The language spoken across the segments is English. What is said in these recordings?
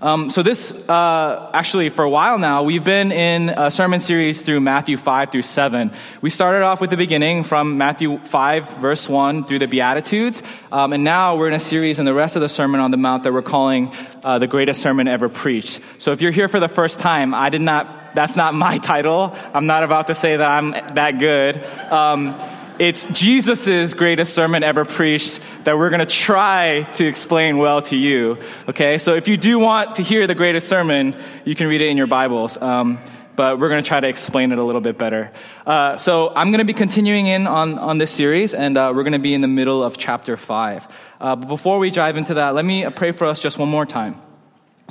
Um, so this, uh, actually, for a while now, we've been in a sermon series through Matthew 5 through 7. We started off with the beginning from Matthew 5, verse 1 through the Beatitudes. Um, and now we're in a series in the rest of the Sermon on the Mount that we're calling uh, the greatest sermon ever preached. So if you're here for the first time, I did not, that's not my title. I'm not about to say that I'm that good. Um, it's Jesus' greatest sermon ever preached that we're going to try to explain well to you. Okay, so if you do want to hear the greatest sermon, you can read it in your Bibles. Um, but we're going to try to explain it a little bit better. Uh, so I'm going to be continuing in on, on this series, and uh, we're going to be in the middle of chapter 5. Uh, but before we dive into that, let me pray for us just one more time.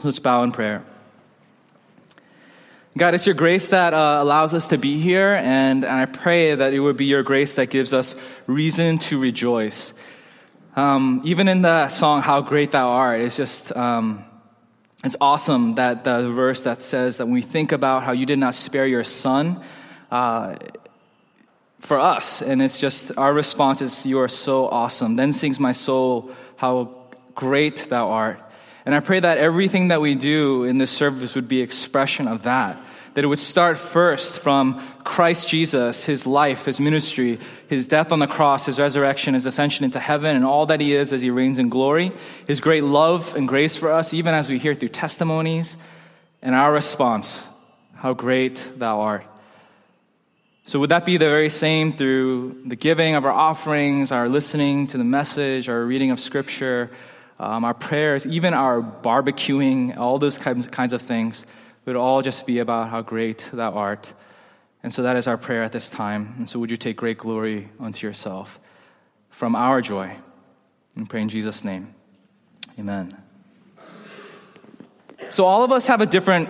Let's bow in prayer. God, it's your grace that uh, allows us to be here, and, and I pray that it would be your grace that gives us reason to rejoice. Um, even in the song, How Great Thou Art, it's just, um, it's awesome that the verse that says that when we think about how you did not spare your son uh, for us, and it's just, our response is, You are so awesome. Then sings my soul, How great thou art. And I pray that everything that we do in this service would be expression of that that it would start first from Christ Jesus, his life, his ministry, his death on the cross, his resurrection, his ascension into heaven, and all that he is as he reigns in glory, his great love and grace for us, even as we hear through testimonies, and our response, how great thou art. So, would that be the very same through the giving of our offerings, our listening to the message, our reading of scripture, um, our prayers, even our barbecuing, all those kinds, kinds of things? It would all just be about how great thou art. And so that is our prayer at this time. And so would you take great glory unto yourself from our joy? And pray in Jesus' name. Amen. So all of us have a different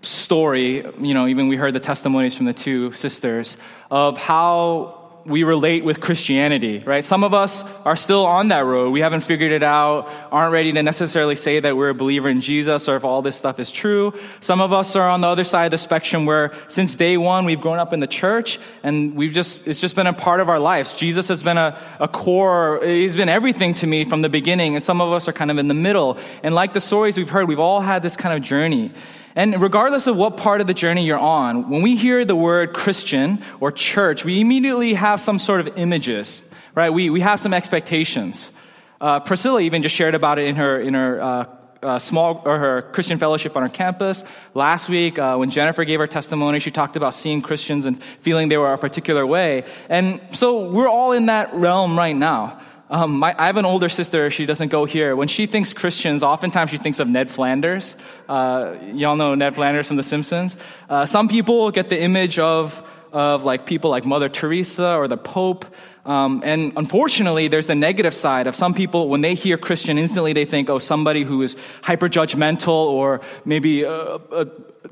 story. You know, even we heard the testimonies from the two sisters of how we relate with Christianity, right? Some of us are still on that road. We haven't figured it out, aren't ready to necessarily say that we're a believer in Jesus or if all this stuff is true. Some of us are on the other side of the spectrum where since day one we've grown up in the church and we've just, it's just been a part of our lives. Jesus has been a, a core, he's been everything to me from the beginning and some of us are kind of in the middle. And like the stories we've heard, we've all had this kind of journey. And regardless of what part of the journey you're on, when we hear the word Christian or church, we immediately have some sort of images, right? We, we have some expectations. Uh, Priscilla even just shared about it in her, in her uh, uh, small or her Christian fellowship on her campus. Last week, uh, when Jennifer gave her testimony, she talked about seeing Christians and feeling they were a particular way. And so we're all in that realm right now. Um, my, I have an older sister. She doesn't go here. When she thinks Christians, oftentimes she thinks of Ned Flanders. Uh, y'all know Ned Flanders from The Simpsons. Uh, some people get the image of of like people like Mother Teresa or the Pope. Um, and unfortunately, there's the negative side of some people, when they hear Christian, instantly they think, oh, somebody who is hyper judgmental or maybe uh, uh,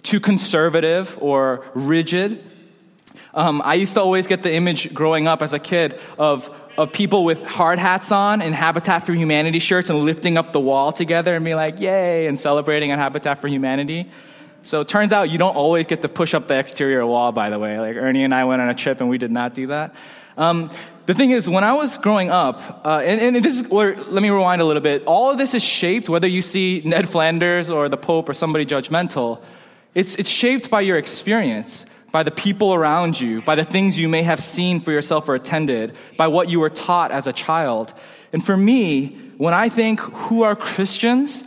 too conservative or rigid. Um, I used to always get the image growing up as a kid of of people with hard hats on and Habitat for Humanity shirts and lifting up the wall together and being like, yay, and celebrating on Habitat for Humanity. So it turns out you don't always get to push up the exterior wall, by the way. Like Ernie and I went on a trip and we did not do that. Um, the thing is, when I was growing up, uh, and, and, this is where, let me rewind a little bit. All of this is shaped, whether you see Ned Flanders or the Pope or somebody judgmental, it's, it's shaped by your experience by the people around you, by the things you may have seen for yourself or attended, by what you were taught as a child. And for me, when I think who are Christians,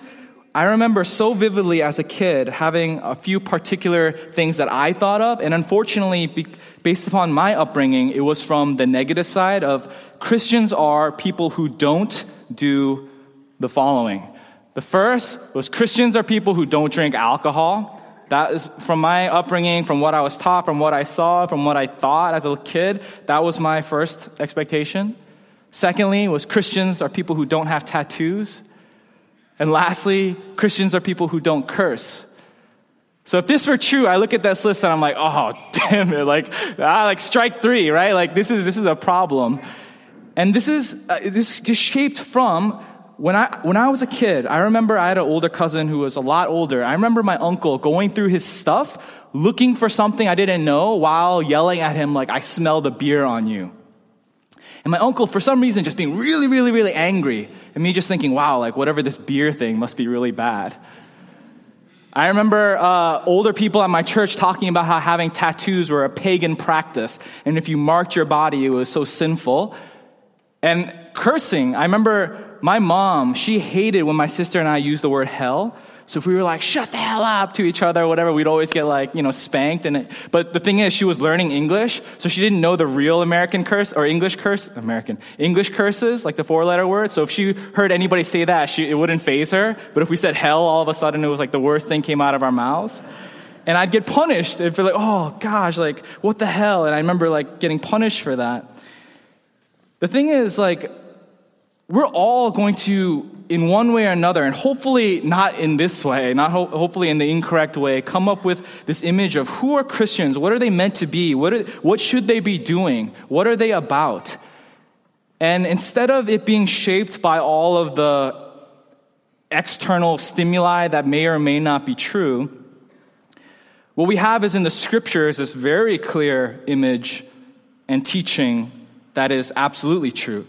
I remember so vividly as a kid having a few particular things that I thought of. And unfortunately, based upon my upbringing, it was from the negative side of Christians are people who don't do the following. The first was Christians are people who don't drink alcohol. That is from my upbringing, from what I was taught, from what I saw, from what I thought as a kid. That was my first expectation. Secondly, was Christians are people who don't have tattoos. And lastly, Christians are people who don't curse. So if this were true, I look at this list and I'm like, oh, damn it, like, ah, like strike three, right? Like this is this is a problem, and this is uh, this just shaped from when I, when I was a kid, I remember I had an older cousin who was a lot older. I remember my uncle going through his stuff, looking for something I didn't know while yelling at him like, I smell the beer on you. And my uncle, for some reason, just being really, really, really angry. And me just thinking, wow, like whatever this beer thing must be really bad. I remember uh, older people at my church talking about how having tattoos were a pagan practice, and if you marked your body, it was so sinful. And cursing, I remember my mom, she hated when my sister and I used the word hell. So if we were like, shut the hell up to each other or whatever, we'd always get like, you know, spanked. And it, but the thing is, she was learning English, so she didn't know the real American curse or English curse, American, English curses, like the four letter word. So if she heard anybody say that, she, it wouldn't faze her. But if we said hell, all of a sudden it was like the worst thing came out of our mouths. And I'd get punished and feel like, oh gosh, like, what the hell? And I remember like getting punished for that. The thing is, like, we're all going to, in one way or another, and hopefully not in this way, not ho- hopefully in the incorrect way, come up with this image of who are Christians? What are they meant to be? What, are, what should they be doing? What are they about? And instead of it being shaped by all of the external stimuli that may or may not be true, what we have is in the scriptures this very clear image and teaching that is absolutely true.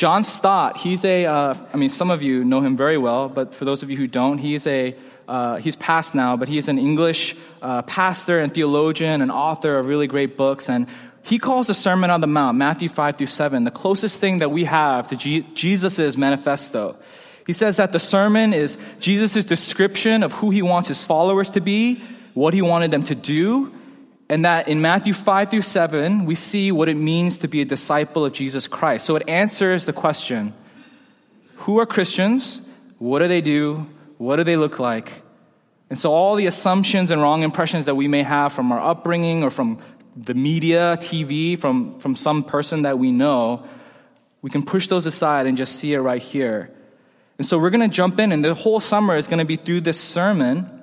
John Stott, he's a. Uh, I mean, some of you know him very well, but for those of you who don't, he's a, uh, he's passed now, but he's an English uh, pastor and theologian and author of really great books. And he calls the Sermon on the Mount, Matthew 5 through 7, the closest thing that we have to Je- Jesus' manifesto. He says that the sermon is Jesus' description of who he wants his followers to be, what he wanted them to do, and that in Matthew 5 through 7, we see what it means to be a disciple of Jesus Christ. So it answers the question who are Christians? What do they do? What do they look like? And so all the assumptions and wrong impressions that we may have from our upbringing or from the media, TV, from, from some person that we know, we can push those aside and just see it right here. And so we're going to jump in, and the whole summer is going to be through this sermon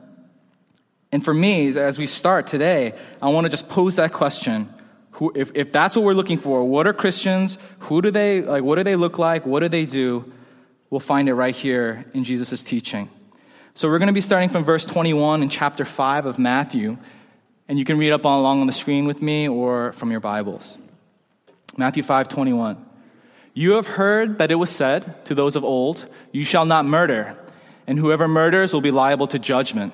and for me, as we start today, I want to just pose that question. Who, if, if that's what we're looking for, what are Christians? Who do they, like, what do they look like? What do they do? We'll find it right here in Jesus' teaching. So we're going to be starting from verse 21 in chapter 5 of Matthew. And you can read up on, along on the screen with me or from your Bibles. Matthew 5 21. You have heard that it was said to those of old, You shall not murder, and whoever murders will be liable to judgment.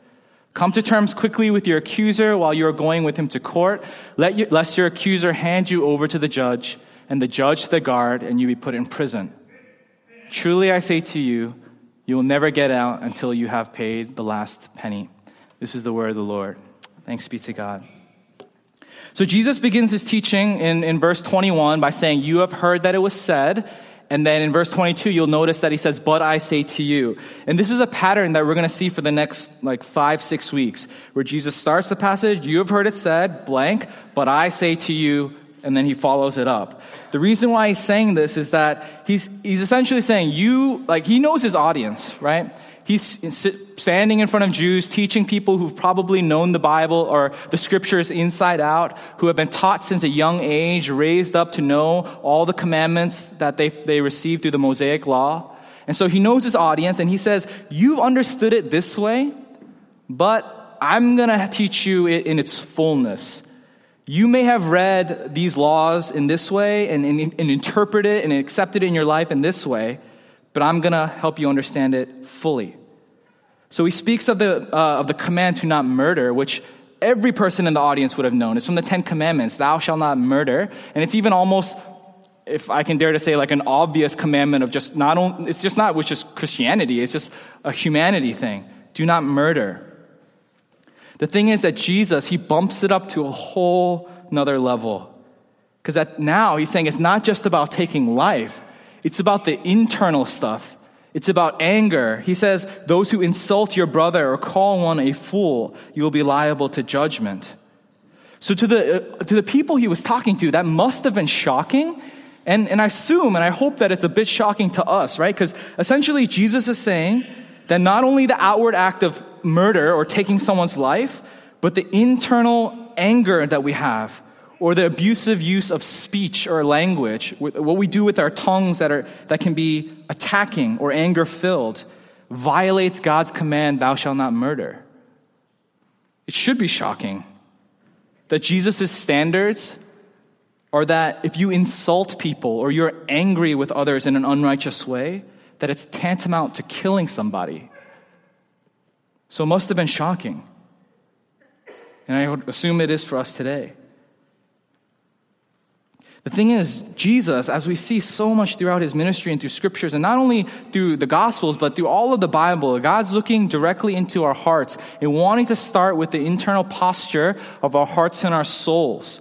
Come to terms quickly with your accuser while you are going with him to court, you, lest your accuser hand you over to the judge, and the judge to the guard, and you be put in prison. Truly I say to you, you will never get out until you have paid the last penny. This is the word of the Lord. Thanks be to God. So Jesus begins his teaching in, in verse 21 by saying, You have heard that it was said, and then in verse 22, you'll notice that he says, But I say to you. And this is a pattern that we're going to see for the next like five, six weeks, where Jesus starts the passage, You have heard it said, blank, but I say to you, and then he follows it up. The reason why he's saying this is that he's, he's essentially saying, You, like, he knows his audience, right? He's standing in front of Jews, teaching people who've probably known the Bible or the scriptures inside out, who have been taught since a young age, raised up to know all the commandments that they, they received through the Mosaic law. And so he knows his audience and he says, You've understood it this way, but I'm going to teach you it in its fullness. You may have read these laws in this way and, and, and interpret it and accept it in your life in this way but I'm going to help you understand it fully. So he speaks of the, uh, of the command to not murder, which every person in the audience would have known. It's from the Ten Commandments Thou shalt not murder. And it's even almost, if I can dare to say, like an obvious commandment of just not only, it's just not which is Christianity, it's just a humanity thing. Do not murder. The thing is that Jesus, he bumps it up to a whole nother level. Because now he's saying it's not just about taking life, it's about the internal stuff. It's about anger. He says, Those who insult your brother or call one a fool, you will be liable to judgment. So, to the, uh, to the people he was talking to, that must have been shocking. And, and I assume and I hope that it's a bit shocking to us, right? Because essentially, Jesus is saying that not only the outward act of murder or taking someone's life, but the internal anger that we have or the abusive use of speech or language, what we do with our tongues that, are, that can be attacking or anger filled, violates God's command, thou shalt not murder. It should be shocking that Jesus' standards are that if you insult people or you're angry with others in an unrighteous way, that it's tantamount to killing somebody. So it must have been shocking. And I would assume it is for us today. The thing is, Jesus, as we see so much throughout his ministry and through scriptures, and not only through the Gospels, but through all of the Bible, God's looking directly into our hearts and wanting to start with the internal posture of our hearts and our souls.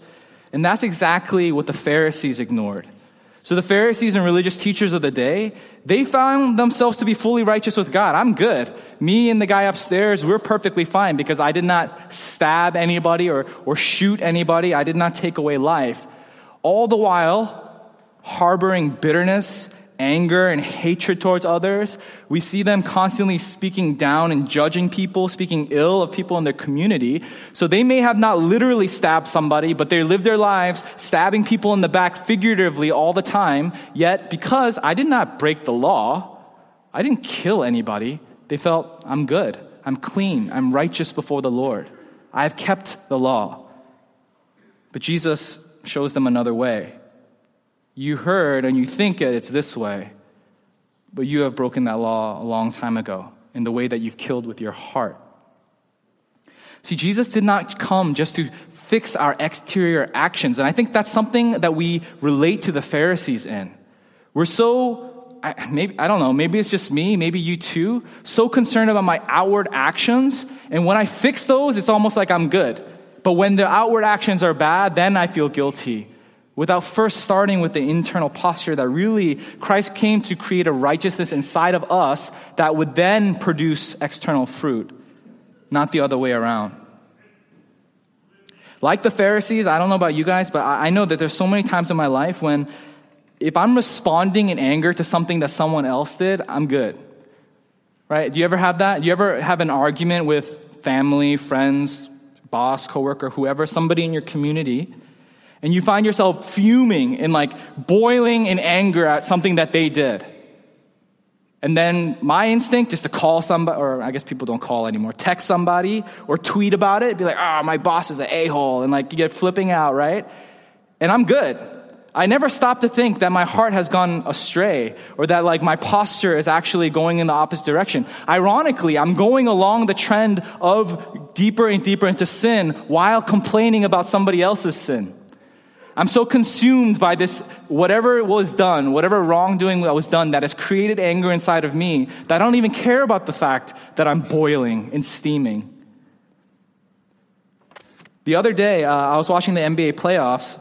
And that's exactly what the Pharisees ignored. So the Pharisees and religious teachers of the day, they found themselves to be fully righteous with God. I'm good. Me and the guy upstairs, we're perfectly fine because I did not stab anybody or, or shoot anybody. I did not take away life all the while harboring bitterness, anger, and hatred towards others. We see them constantly speaking down and judging people, speaking ill of people in their community. So they may have not literally stabbed somebody, but they live their lives stabbing people in the back figuratively all the time. Yet, because I did not break the law, I didn't kill anybody, they felt, I'm good, I'm clean, I'm righteous before the Lord. I've kept the law. But Jesus shows them another way. You heard and you think it, it's this way, but you have broken that law a long time ago in the way that you've killed with your heart. See, Jesus did not come just to fix our exterior actions. And I think that's something that we relate to the Pharisees in. We're so, I, maybe, I don't know, maybe it's just me, maybe you too, so concerned about my outward actions. And when I fix those, it's almost like I'm good. But when the outward actions are bad, then I feel guilty. Without first starting with the internal posture that really Christ came to create a righteousness inside of us that would then produce external fruit, not the other way around. Like the Pharisees, I don't know about you guys, but I know that there's so many times in my life when if I'm responding in anger to something that someone else did, I'm good. Right? Do you ever have that? Do you ever have an argument with family, friends, boss, coworker, whoever, somebody in your community, and you find yourself fuming and like boiling in anger at something that they did. And then my instinct is to call somebody, or I guess people don't call anymore, text somebody or tweet about it, be like, oh, my boss is an a hole, and like you get flipping out, right? And I'm good. I never stop to think that my heart has gone astray or that like my posture is actually going in the opposite direction. Ironically, I'm going along the trend of deeper and deeper into sin while complaining about somebody else's sin. I'm so consumed by this, whatever was done, whatever wrongdoing that was done that has created anger inside of me that I don't even care about the fact that I'm boiling and steaming. The other day, uh, I was watching the NBA playoffs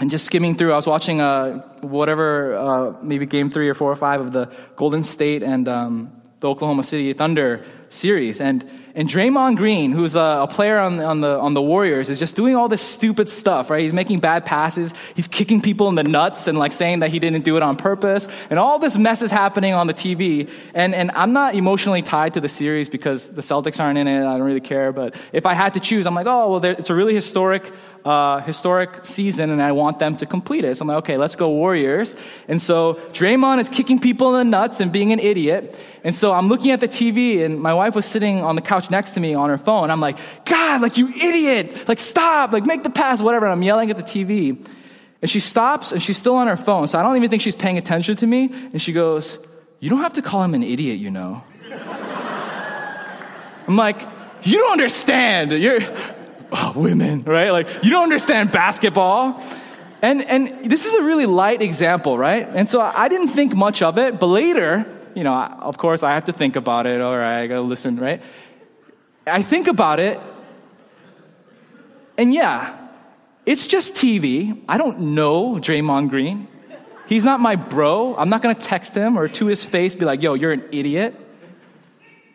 and just skimming through, I was watching uh, whatever, uh, maybe game three or four or five of the Golden State and um, the Oklahoma City Thunder series. And, and Draymond Green, who's a, a, player on, on, the, on the Warriors, is just doing all this stupid stuff, right? He's making bad passes. He's kicking people in the nuts and like saying that he didn't do it on purpose. And all this mess is happening on the TV. And, and I'm not emotionally tied to the series because the Celtics aren't in it. I don't really care. But if I had to choose, I'm like, oh, well, it's a really historic uh, historic season and I want them to complete it. So I'm like, okay, let's go Warriors. And so Draymond is kicking people in the nuts and being an idiot. And so I'm looking at the TV and my wife was sitting on the couch next to me on her phone. I'm like, God, like you idiot. Like stop, like make the pass, whatever. And I'm yelling at the TV. And she stops and she's still on her phone. So I don't even think she's paying attention to me. And she goes, you don't have to call him an idiot, you know. I'm like, you don't understand. You're, oh, women, right? Like, you don't understand basketball. And, and this is a really light example, right? And so I didn't think much of it, but later, you know, of course, I have to think about it. All right, I gotta listen, right? I think about it, and yeah, it's just TV. I don't know Draymond Green. He's not my bro. I'm not gonna text him or to his face be like, yo, you're an idiot.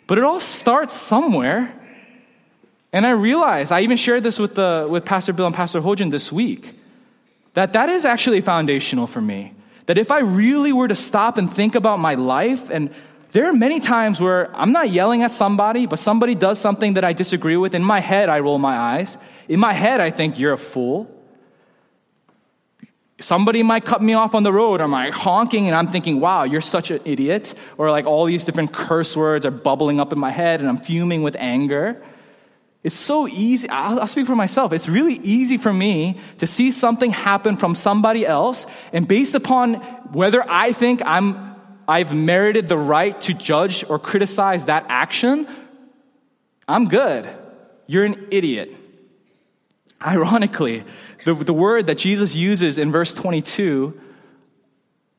But it all starts somewhere. And I realized, I even shared this with, the, with Pastor Bill and Pastor Hojin this week, that that is actually foundational for me. That if I really were to stop and think about my life, and there are many times where I'm not yelling at somebody, but somebody does something that I disagree with. In my head, I roll my eyes. In my head, I think, you're a fool. somebody might cut me off on the road. I'm like honking and I'm thinking, wow, you're such an idiot. Or like all these different curse words are bubbling up in my head and I'm fuming with anger. It's so easy. I'll, I'll, speak for myself. It's really easy for me to see something happen from somebody else, and based upon whether I think I'm, I've merited the right to judge or criticize that action, I'm good. You're an idiot. Ironically, the, the word that Jesus uses in verse 22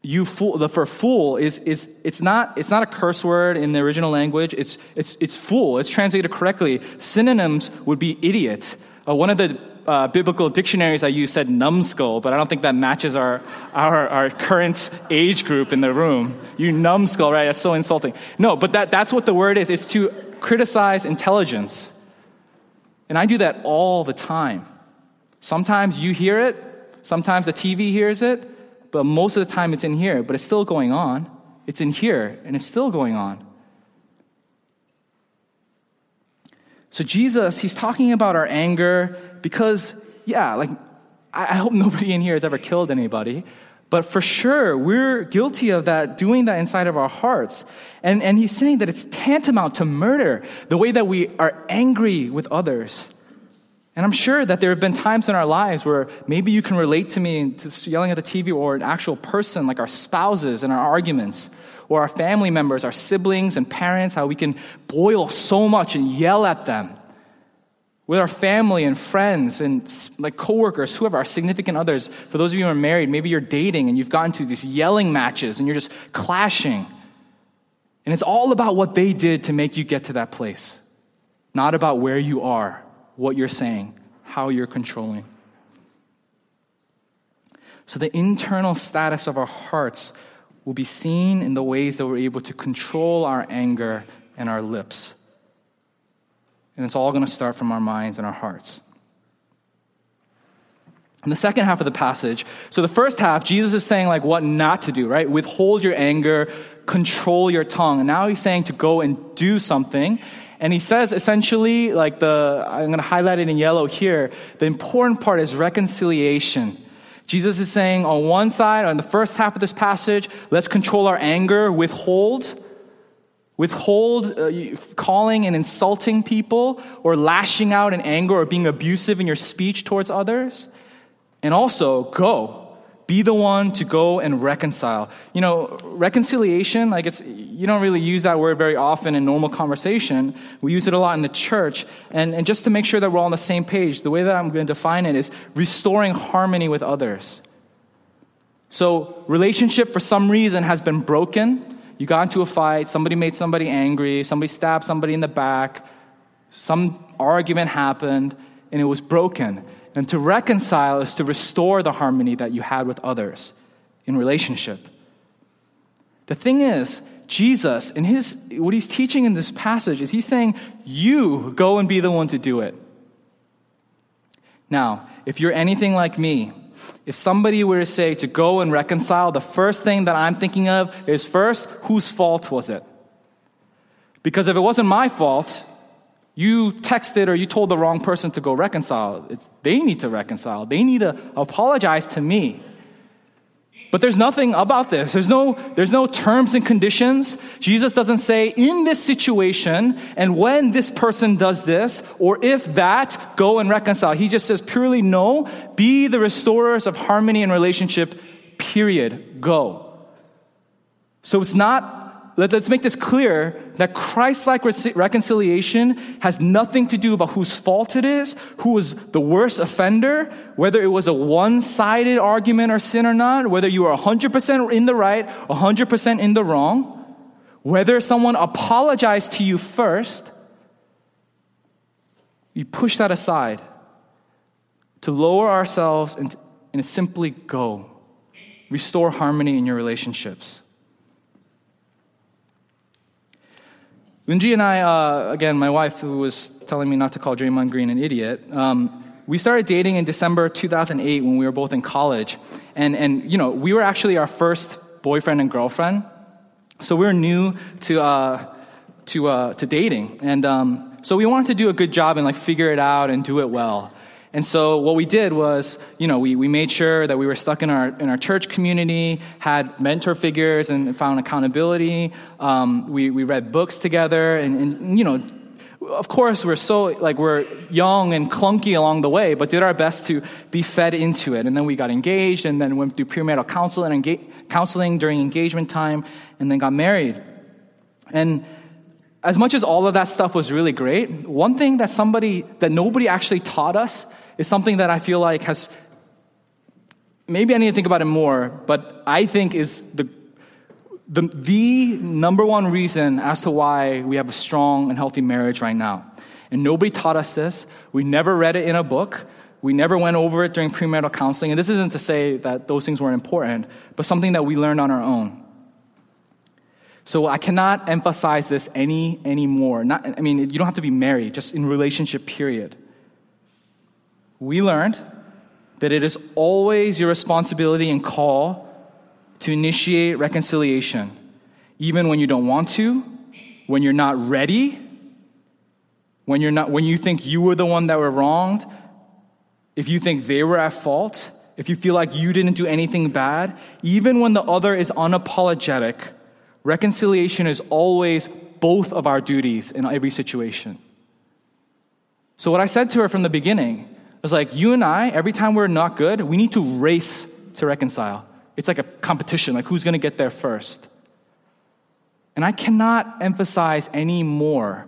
you fool, the for fool is, is it's not it's not a curse word in the original language. It's it's it's fool. It's translated correctly. Synonyms would be idiot. Uh, one of the uh, biblical dictionaries I use said numbskull, but I don't think that matches our, our, our current age group in the room. You numbskull, right? That's so insulting. No, but that, that's what the word is. It's to criticize intelligence. And I do that all the time. Sometimes you hear it, sometimes the TV hears it, but most of the time it's in here, but it's still going on. It's in here, and it's still going on. So, Jesus, he's talking about our anger because, yeah, like, I hope nobody in here has ever killed anybody. But for sure, we're guilty of that, doing that inside of our hearts. And, and he's saying that it's tantamount to murder, the way that we are angry with others. And I'm sure that there have been times in our lives where maybe you can relate to me yelling at the TV or an actual person like our spouses and our arguments or our family members, our siblings and parents, how we can boil so much and yell at them. With our family and friends and like coworkers, whoever, our significant others. For those of you who are married, maybe you're dating and you've gotten to these yelling matches and you're just clashing. And it's all about what they did to make you get to that place, not about where you are what you're saying, how you're controlling. So the internal status of our hearts will be seen in the ways that we're able to control our anger and our lips. And it's all going to start from our minds and our hearts. In the second half of the passage, so the first half, Jesus is saying like what not to do, right? Withhold your anger, control your tongue. And now he's saying to go and do something. And he says essentially, like the, I'm going to highlight it in yellow here, the important part is reconciliation. Jesus is saying on one side, on the first half of this passage, let's control our anger, withhold, withhold uh, calling and insulting people, or lashing out in anger, or being abusive in your speech towards others. And also, go. Be the one to go and reconcile. You know, reconciliation, like it's, you don't really use that word very often in normal conversation. We use it a lot in the church. And, and just to make sure that we're all on the same page, the way that I'm going to define it is restoring harmony with others. So, relationship for some reason has been broken. You got into a fight, somebody made somebody angry, somebody stabbed somebody in the back, some argument happened, and it was broken. And to reconcile is to restore the harmony that you had with others in relationship. The thing is, Jesus, in his, what he's teaching in this passage is he's saying, you go and be the one to do it. Now, if you're anything like me, if somebody were to say to go and reconcile, the first thing that I'm thinking of is first, whose fault was it? Because if it wasn't my fault, you texted or you told the wrong person to go reconcile. It's, they need to reconcile. They need to apologize to me. But there's nothing about this. There's no, there's no terms and conditions. Jesus doesn't say, in this situation, and when this person does this, or if that, go and reconcile. He just says purely no, be the restorers of harmony and relationship, period. Go. So it's not let, us make this clear that Christ like reconciliation has nothing to do about whose fault it is, who was the worst offender, whether it was a one sided argument or sin or not, whether you are 100% in the right, 100% in the wrong, whether someone apologized to you first. You push that aside to lower ourselves and, and simply go. Restore harmony in your relationships. Linji and I, uh, again, my wife, who was telling me not to call Draymond Green an idiot, um, we started dating in December 2008 when we were both in college. And, and, you know, we were actually our first boyfriend and girlfriend. So we were new to, uh, to, uh, to dating. And um, so we wanted to do a good job and like figure it out and do it well. And so what we did was, you know, we, we made sure that we were stuck in our, in our church community, had mentor figures and found accountability. Um, we, we read books together and, and, you know, of course we're so like we're young and clunky along the way but did our best to be fed into it and then we got engaged and then went through premarital counseling and enga- counseling during engagement time and then got married and as much as all of that stuff was really great one thing that somebody that nobody actually taught us is something that I feel like has maybe I need to think about it more, but I think is the the, the number one reason as to why we have a strong and healthy marriage right now. And nobody taught us this. We never read it in a book. We never went over it during premarital counseling. And this isn't to say that those things weren't important, but something that we learned on our own. So I cannot emphasize this any anymore. Not, I mean, you don't have to be married, just in relationship, period we learned that it is always your responsibility and call to initiate reconciliation, even when you don't want to, when you're not ready, when, you're not, when you think you were the one that were wronged, if you think they were at fault, if you feel like you didn't do anything bad, even when the other is unapologetic, reconciliation is always both of our duties in every situation. So, what I said to her from the beginning it's like you and I, every time we're not good, we need to race to reconcile. It's like a competition, like who's going to get there first. And I cannot emphasize any more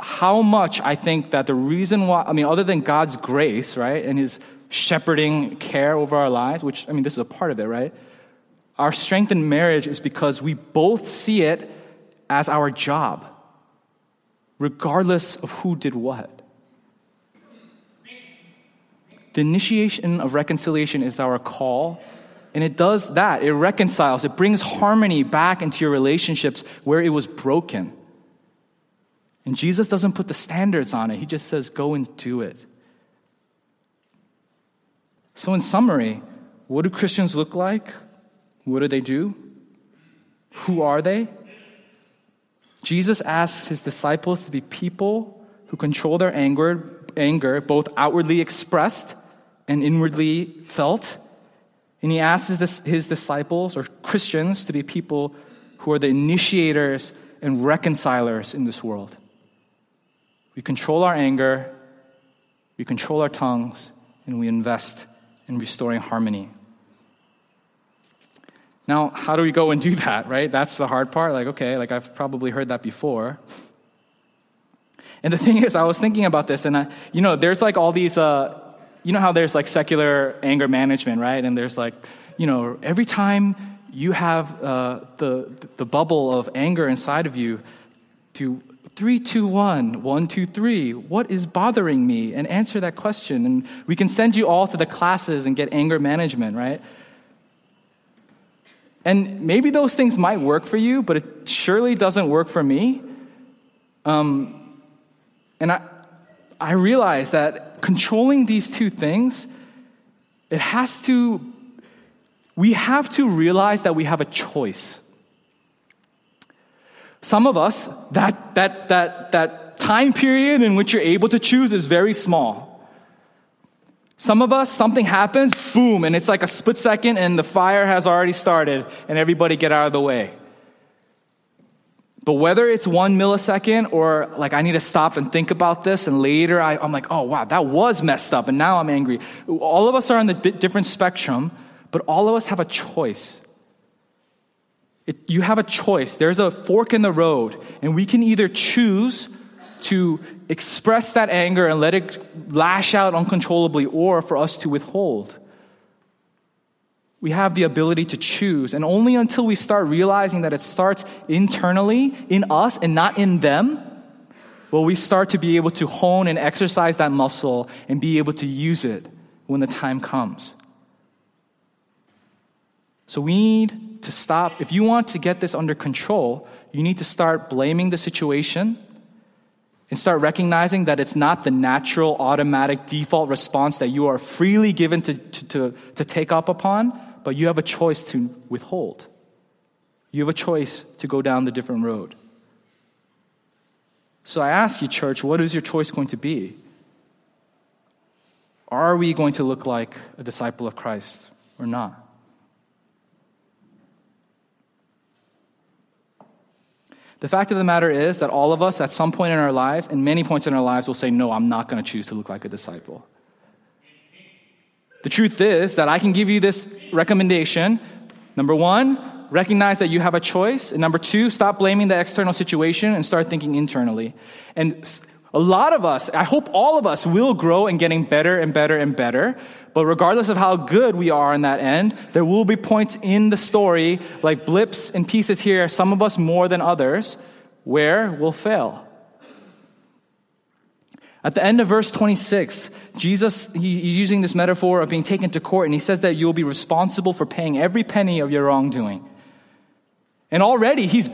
how much I think that the reason why, I mean, other than God's grace, right, and His shepherding care over our lives, which, I mean, this is a part of it, right? Our strength in marriage is because we both see it as our job, regardless of who did what. The initiation of reconciliation is our call. And it does that. It reconciles. It brings harmony back into your relationships where it was broken. And Jesus doesn't put the standards on it, He just says, go and do it. So, in summary, what do Christians look like? What do they do? Who are they? Jesus asks his disciples to be people who control their anger, anger both outwardly expressed and inwardly felt. And he asks his, disciples or Christians to be people who are the initiators and reconcilers in this world. We control our anger, we control our tongues, and we invest in restoring harmony. Now, how do we go and do that, right? That's the hard part. Like, okay, like I've probably heard that before. And the thing is, I was thinking about this, and I, you know, there's like all these uh, you know how there's like secular anger management, right? And there's like, you know, every time you have uh, the, the bubble of anger inside of you, to three, two, one, one, two, three, what is bothering me? And answer that question. And we can send you all to the classes and get anger management, right? And maybe those things might work for you, but it surely doesn't work for me. Um, and I, I realize that controlling these two things, it has to, we have to realize that we have a choice. Some of us, that, that, that, that time period in which you're able to choose is very small. Some of us, something happens, boom, and it's like a split second and the fire has already started and everybody get out of the way. But whether it's one millisecond or like I need to stop and think about this, and later I, am like, oh wow, that was messed up, and now I'm angry. All of us are on the different spectrum, but all of us have a choice. It, you have a choice. There's a fork in the road, and we can either choose to express that anger and let it lash out uncontrollably, or for us to withhold we have the ability to choose. And only until we start realizing that it starts internally in us and not in them will we start to be able to hone and exercise that muscle and be able to use it when the time comes. So we need to stop. If you want to get this under control, you need to start blaming the situation and start recognizing that it's not the natural, automatic, default response that you are freely given to, to, to, to take up upon but you have a choice to withhold. You have a choice to go down the different road. So I ask you, church, what is your choice going to be? Are we going to look like a disciple of Christ or not? The fact of the matter is that all of us, at some point in our lives, and many points in our lives, will say, No, I'm not going to choose to look like a disciple. The truth is that I can give you this recommendation. Number one, recognize that you have a choice. And number two, stop blaming the external situation and start thinking internally. And a lot of us, I hope all of us will grow in getting better and better and better. But regardless of how good we are in that end, there will be points in the story, like blips and pieces here, some of us more than others, where we'll fail. At the end of verse 26, Jesus, he's using this metaphor of being taken to court, and he says that you'll be responsible for paying every penny of your wrongdoing. And already he's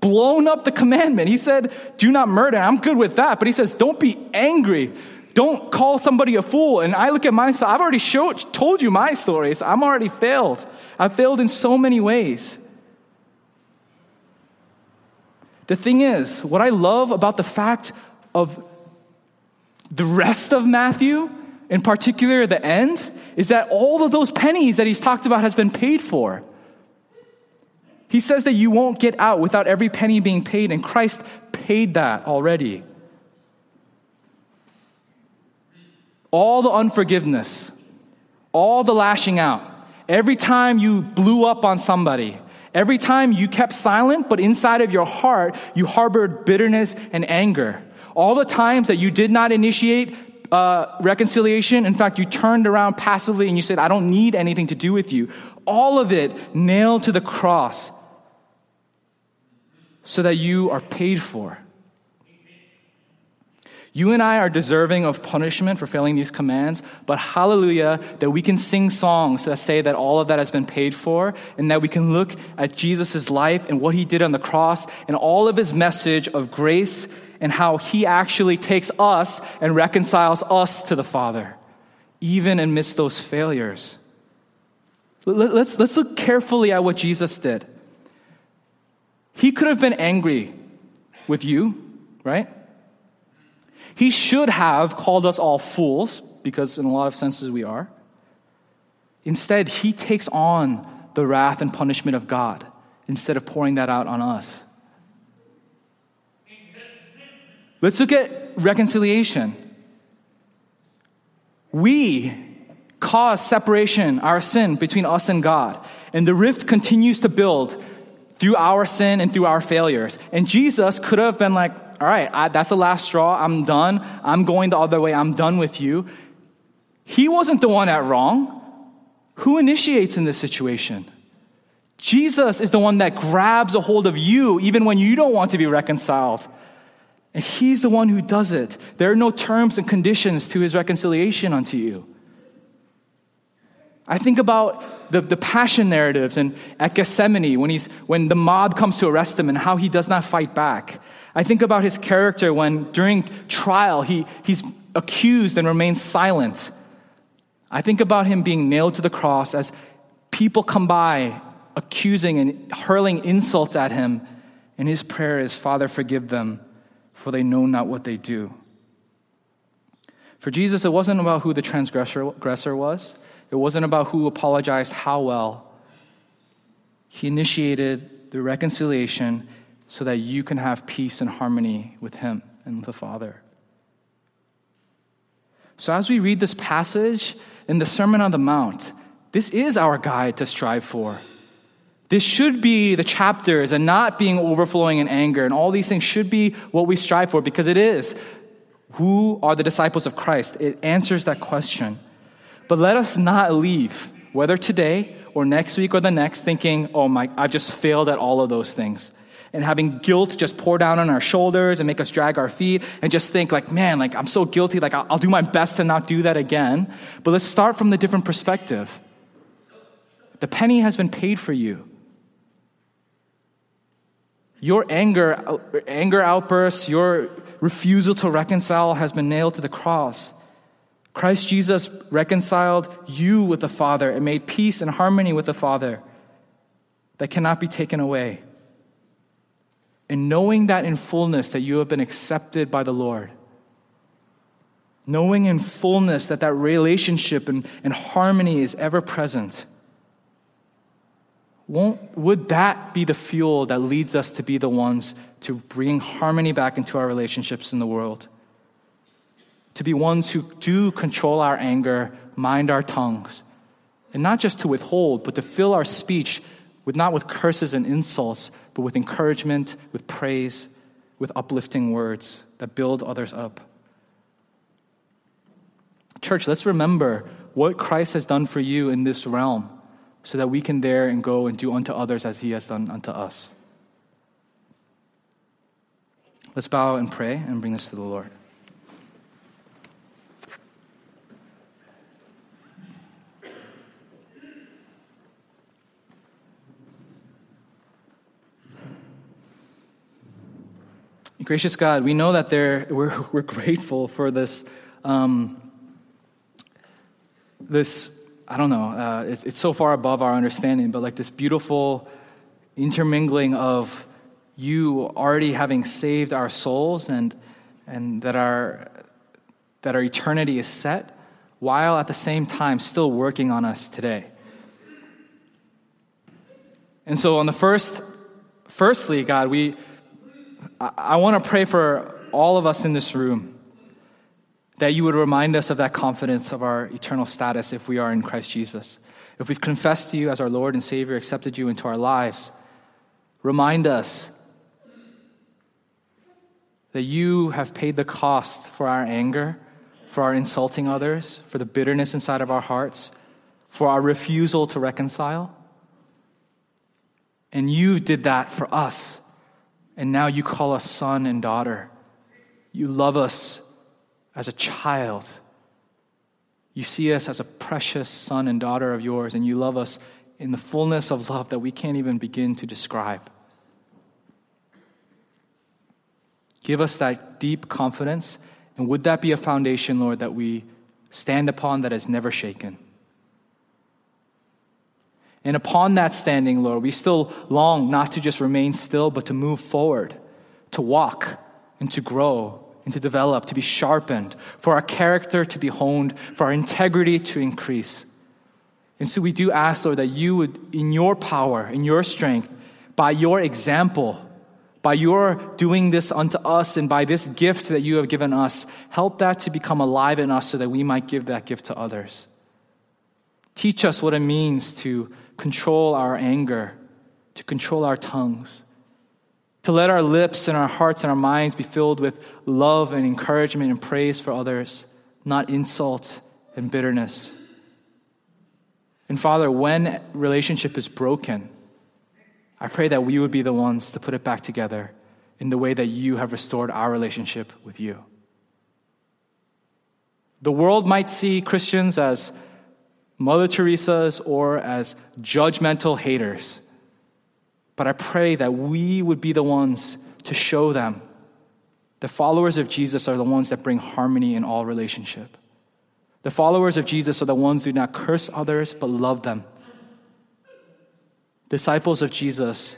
blown up the commandment. He said, Do not murder. I'm good with that. But he says, Don't be angry. Don't call somebody a fool. And I look at myself, I've already showed, told you my stories. I'm already failed. I've failed in so many ways. The thing is, what I love about the fact of the rest of Matthew, in particular the end, is that all of those pennies that he's talked about has been paid for. He says that you won't get out without every penny being paid, and Christ paid that already. All the unforgiveness, all the lashing out, every time you blew up on somebody, every time you kept silent, but inside of your heart you harbored bitterness and anger, all the times that you did not initiate uh, reconciliation. In fact, you turned around passively and you said, I don't need anything to do with you. All of it nailed to the cross so that you are paid for. You and I are deserving of punishment for failing these commands, but hallelujah that we can sing songs that say that all of that has been paid for, and that we can look at Jesus' life and what he did on the cross and all of his message of grace and how he actually takes us and reconciles us to the Father, even amidst those failures. Let's, let's look carefully at what Jesus did. He could have been angry with you, right? He should have called us all fools, because in a lot of senses we are. Instead, he takes on the wrath and punishment of God instead of pouring that out on us. Let's look at reconciliation. We cause separation, our sin between us and God, and the rift continues to build through our sin and through our failures. And Jesus could have been like, all right, I, that's the last straw. I'm done. I'm going the other way. I'm done with you. He wasn't the one at wrong. Who initiates in this situation? Jesus is the one that grabs a hold of you even when you don't want to be reconciled. And he's the one who does it. There are no terms and conditions to his reconciliation unto you. I think about the, the passion narratives and at Gethsemane when, he's, when the mob comes to arrest him and how he does not fight back. I think about his character when during trial he, he's accused and remains silent. I think about him being nailed to the cross as people come by accusing and hurling insults at him. And his prayer is, Father, forgive them, for they know not what they do. For Jesus, it wasn't about who the transgressor was. It wasn't about who apologized how well. He initiated the reconciliation so that you can have peace and harmony with Him and with the Father. So, as we read this passage in the Sermon on the Mount, this is our guide to strive for. This should be the chapters and not being overflowing in anger. And all these things should be what we strive for because it is. Who are the disciples of Christ? It answers that question. But let us not leave, whether today or next week or the next, thinking, oh my, I've just failed at all of those things. And having guilt just pour down on our shoulders and make us drag our feet and just think like, man, like I'm so guilty, like I'll, I'll do my best to not do that again. But let's start from the different perspective. The penny has been paid for you. Your anger, anger outbursts, your refusal to reconcile has been nailed to the cross. Christ Jesus reconciled you with the Father and made peace and harmony with the Father that cannot be taken away. And knowing that in fullness that you have been accepted by the Lord, knowing in fullness that that relationship and, and harmony is ever present. Won't, would that be the fuel that leads us to be the ones to bring harmony back into our relationships in the world? To be ones who do control our anger, mind our tongues, and not just to withhold, but to fill our speech with not with curses and insults, but with encouragement, with praise, with uplifting words that build others up. Church, let's remember what Christ has done for you in this realm so that we can there and go and do unto others as he has done unto us. Let's bow and pray and bring this to the Lord. Gracious God, we know that there, we're, we're grateful for this, um, this, I don't know, uh, it's, it's so far above our understanding, but like this beautiful intermingling of you already having saved our souls and, and that, our, that our eternity is set, while at the same time still working on us today. And so, on the first, firstly, God, we, I, I want to pray for all of us in this room that you would remind us of that confidence of our eternal status if we are in Christ Jesus. If we've confessed to you as our Lord and Savior, accepted you into our lives, remind us that you have paid the cost for our anger, for our insulting others, for the bitterness inside of our hearts, for our refusal to reconcile. And you did that for us. And now you call us son and daughter. You love us as a child. You see us as a precious son and daughter of yours, and you love us in the fullness of love that we can't even begin to describe. Give us that deep confidence, and would that be a foundation, Lord, that we stand upon that is never shaken? And upon that standing, Lord, we still long not to just remain still, but to move forward, to walk, and to grow, and to develop, to be sharpened, for our character to be honed, for our integrity to increase. And so we do ask, Lord, that you would, in your power, in your strength, by your example, by your doing this unto us, and by this gift that you have given us, help that to become alive in us so that we might give that gift to others. Teach us what it means to control our anger, to control our tongues, to let our lips and our hearts and our minds be filled with love and encouragement and praise for others, not insult and bitterness. And Father, when relationship is broken, I pray that we would be the ones to put it back together in the way that you have restored our relationship with you. The world might see Christians as Mother Teresa's or as judgmental haters. But I pray that we would be the ones to show them the followers of Jesus are the ones that bring harmony in all relationship. The followers of Jesus are the ones who do not curse others but love them. Disciples of Jesus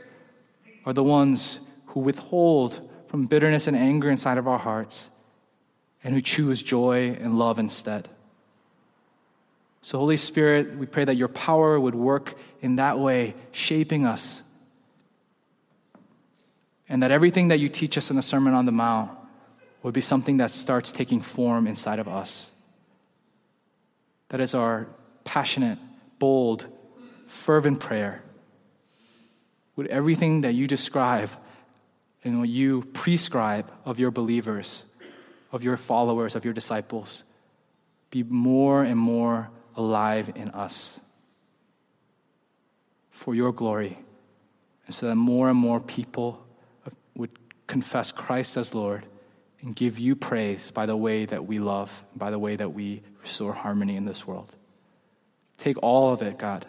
are the ones who withhold from bitterness and anger inside of our hearts and who choose joy and love instead. So, Holy Spirit, we pray that your power would work in that way, shaping us. And that everything that you teach us in the Sermon on the Mount would be something that starts taking form inside of us. That is our passionate, bold, fervent prayer. Would everything that you describe and what you prescribe of your believers, of your followers, of your disciples, be more and more alive in us for your glory, and so that more and more people confess Christ as Lord and give you praise by the way that we love, by the way that we restore harmony in this world. Take all of it, God.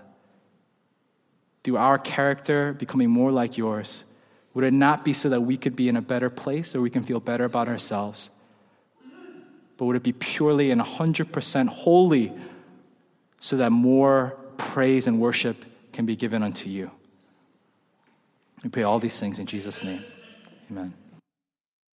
Do our character becoming more like yours? Would it not be so that we could be in a better place or we can feel better about ourselves? But would it be purely and 100% holy so that more praise and worship can be given unto you. We pray all these things in Jesus' name. Amen.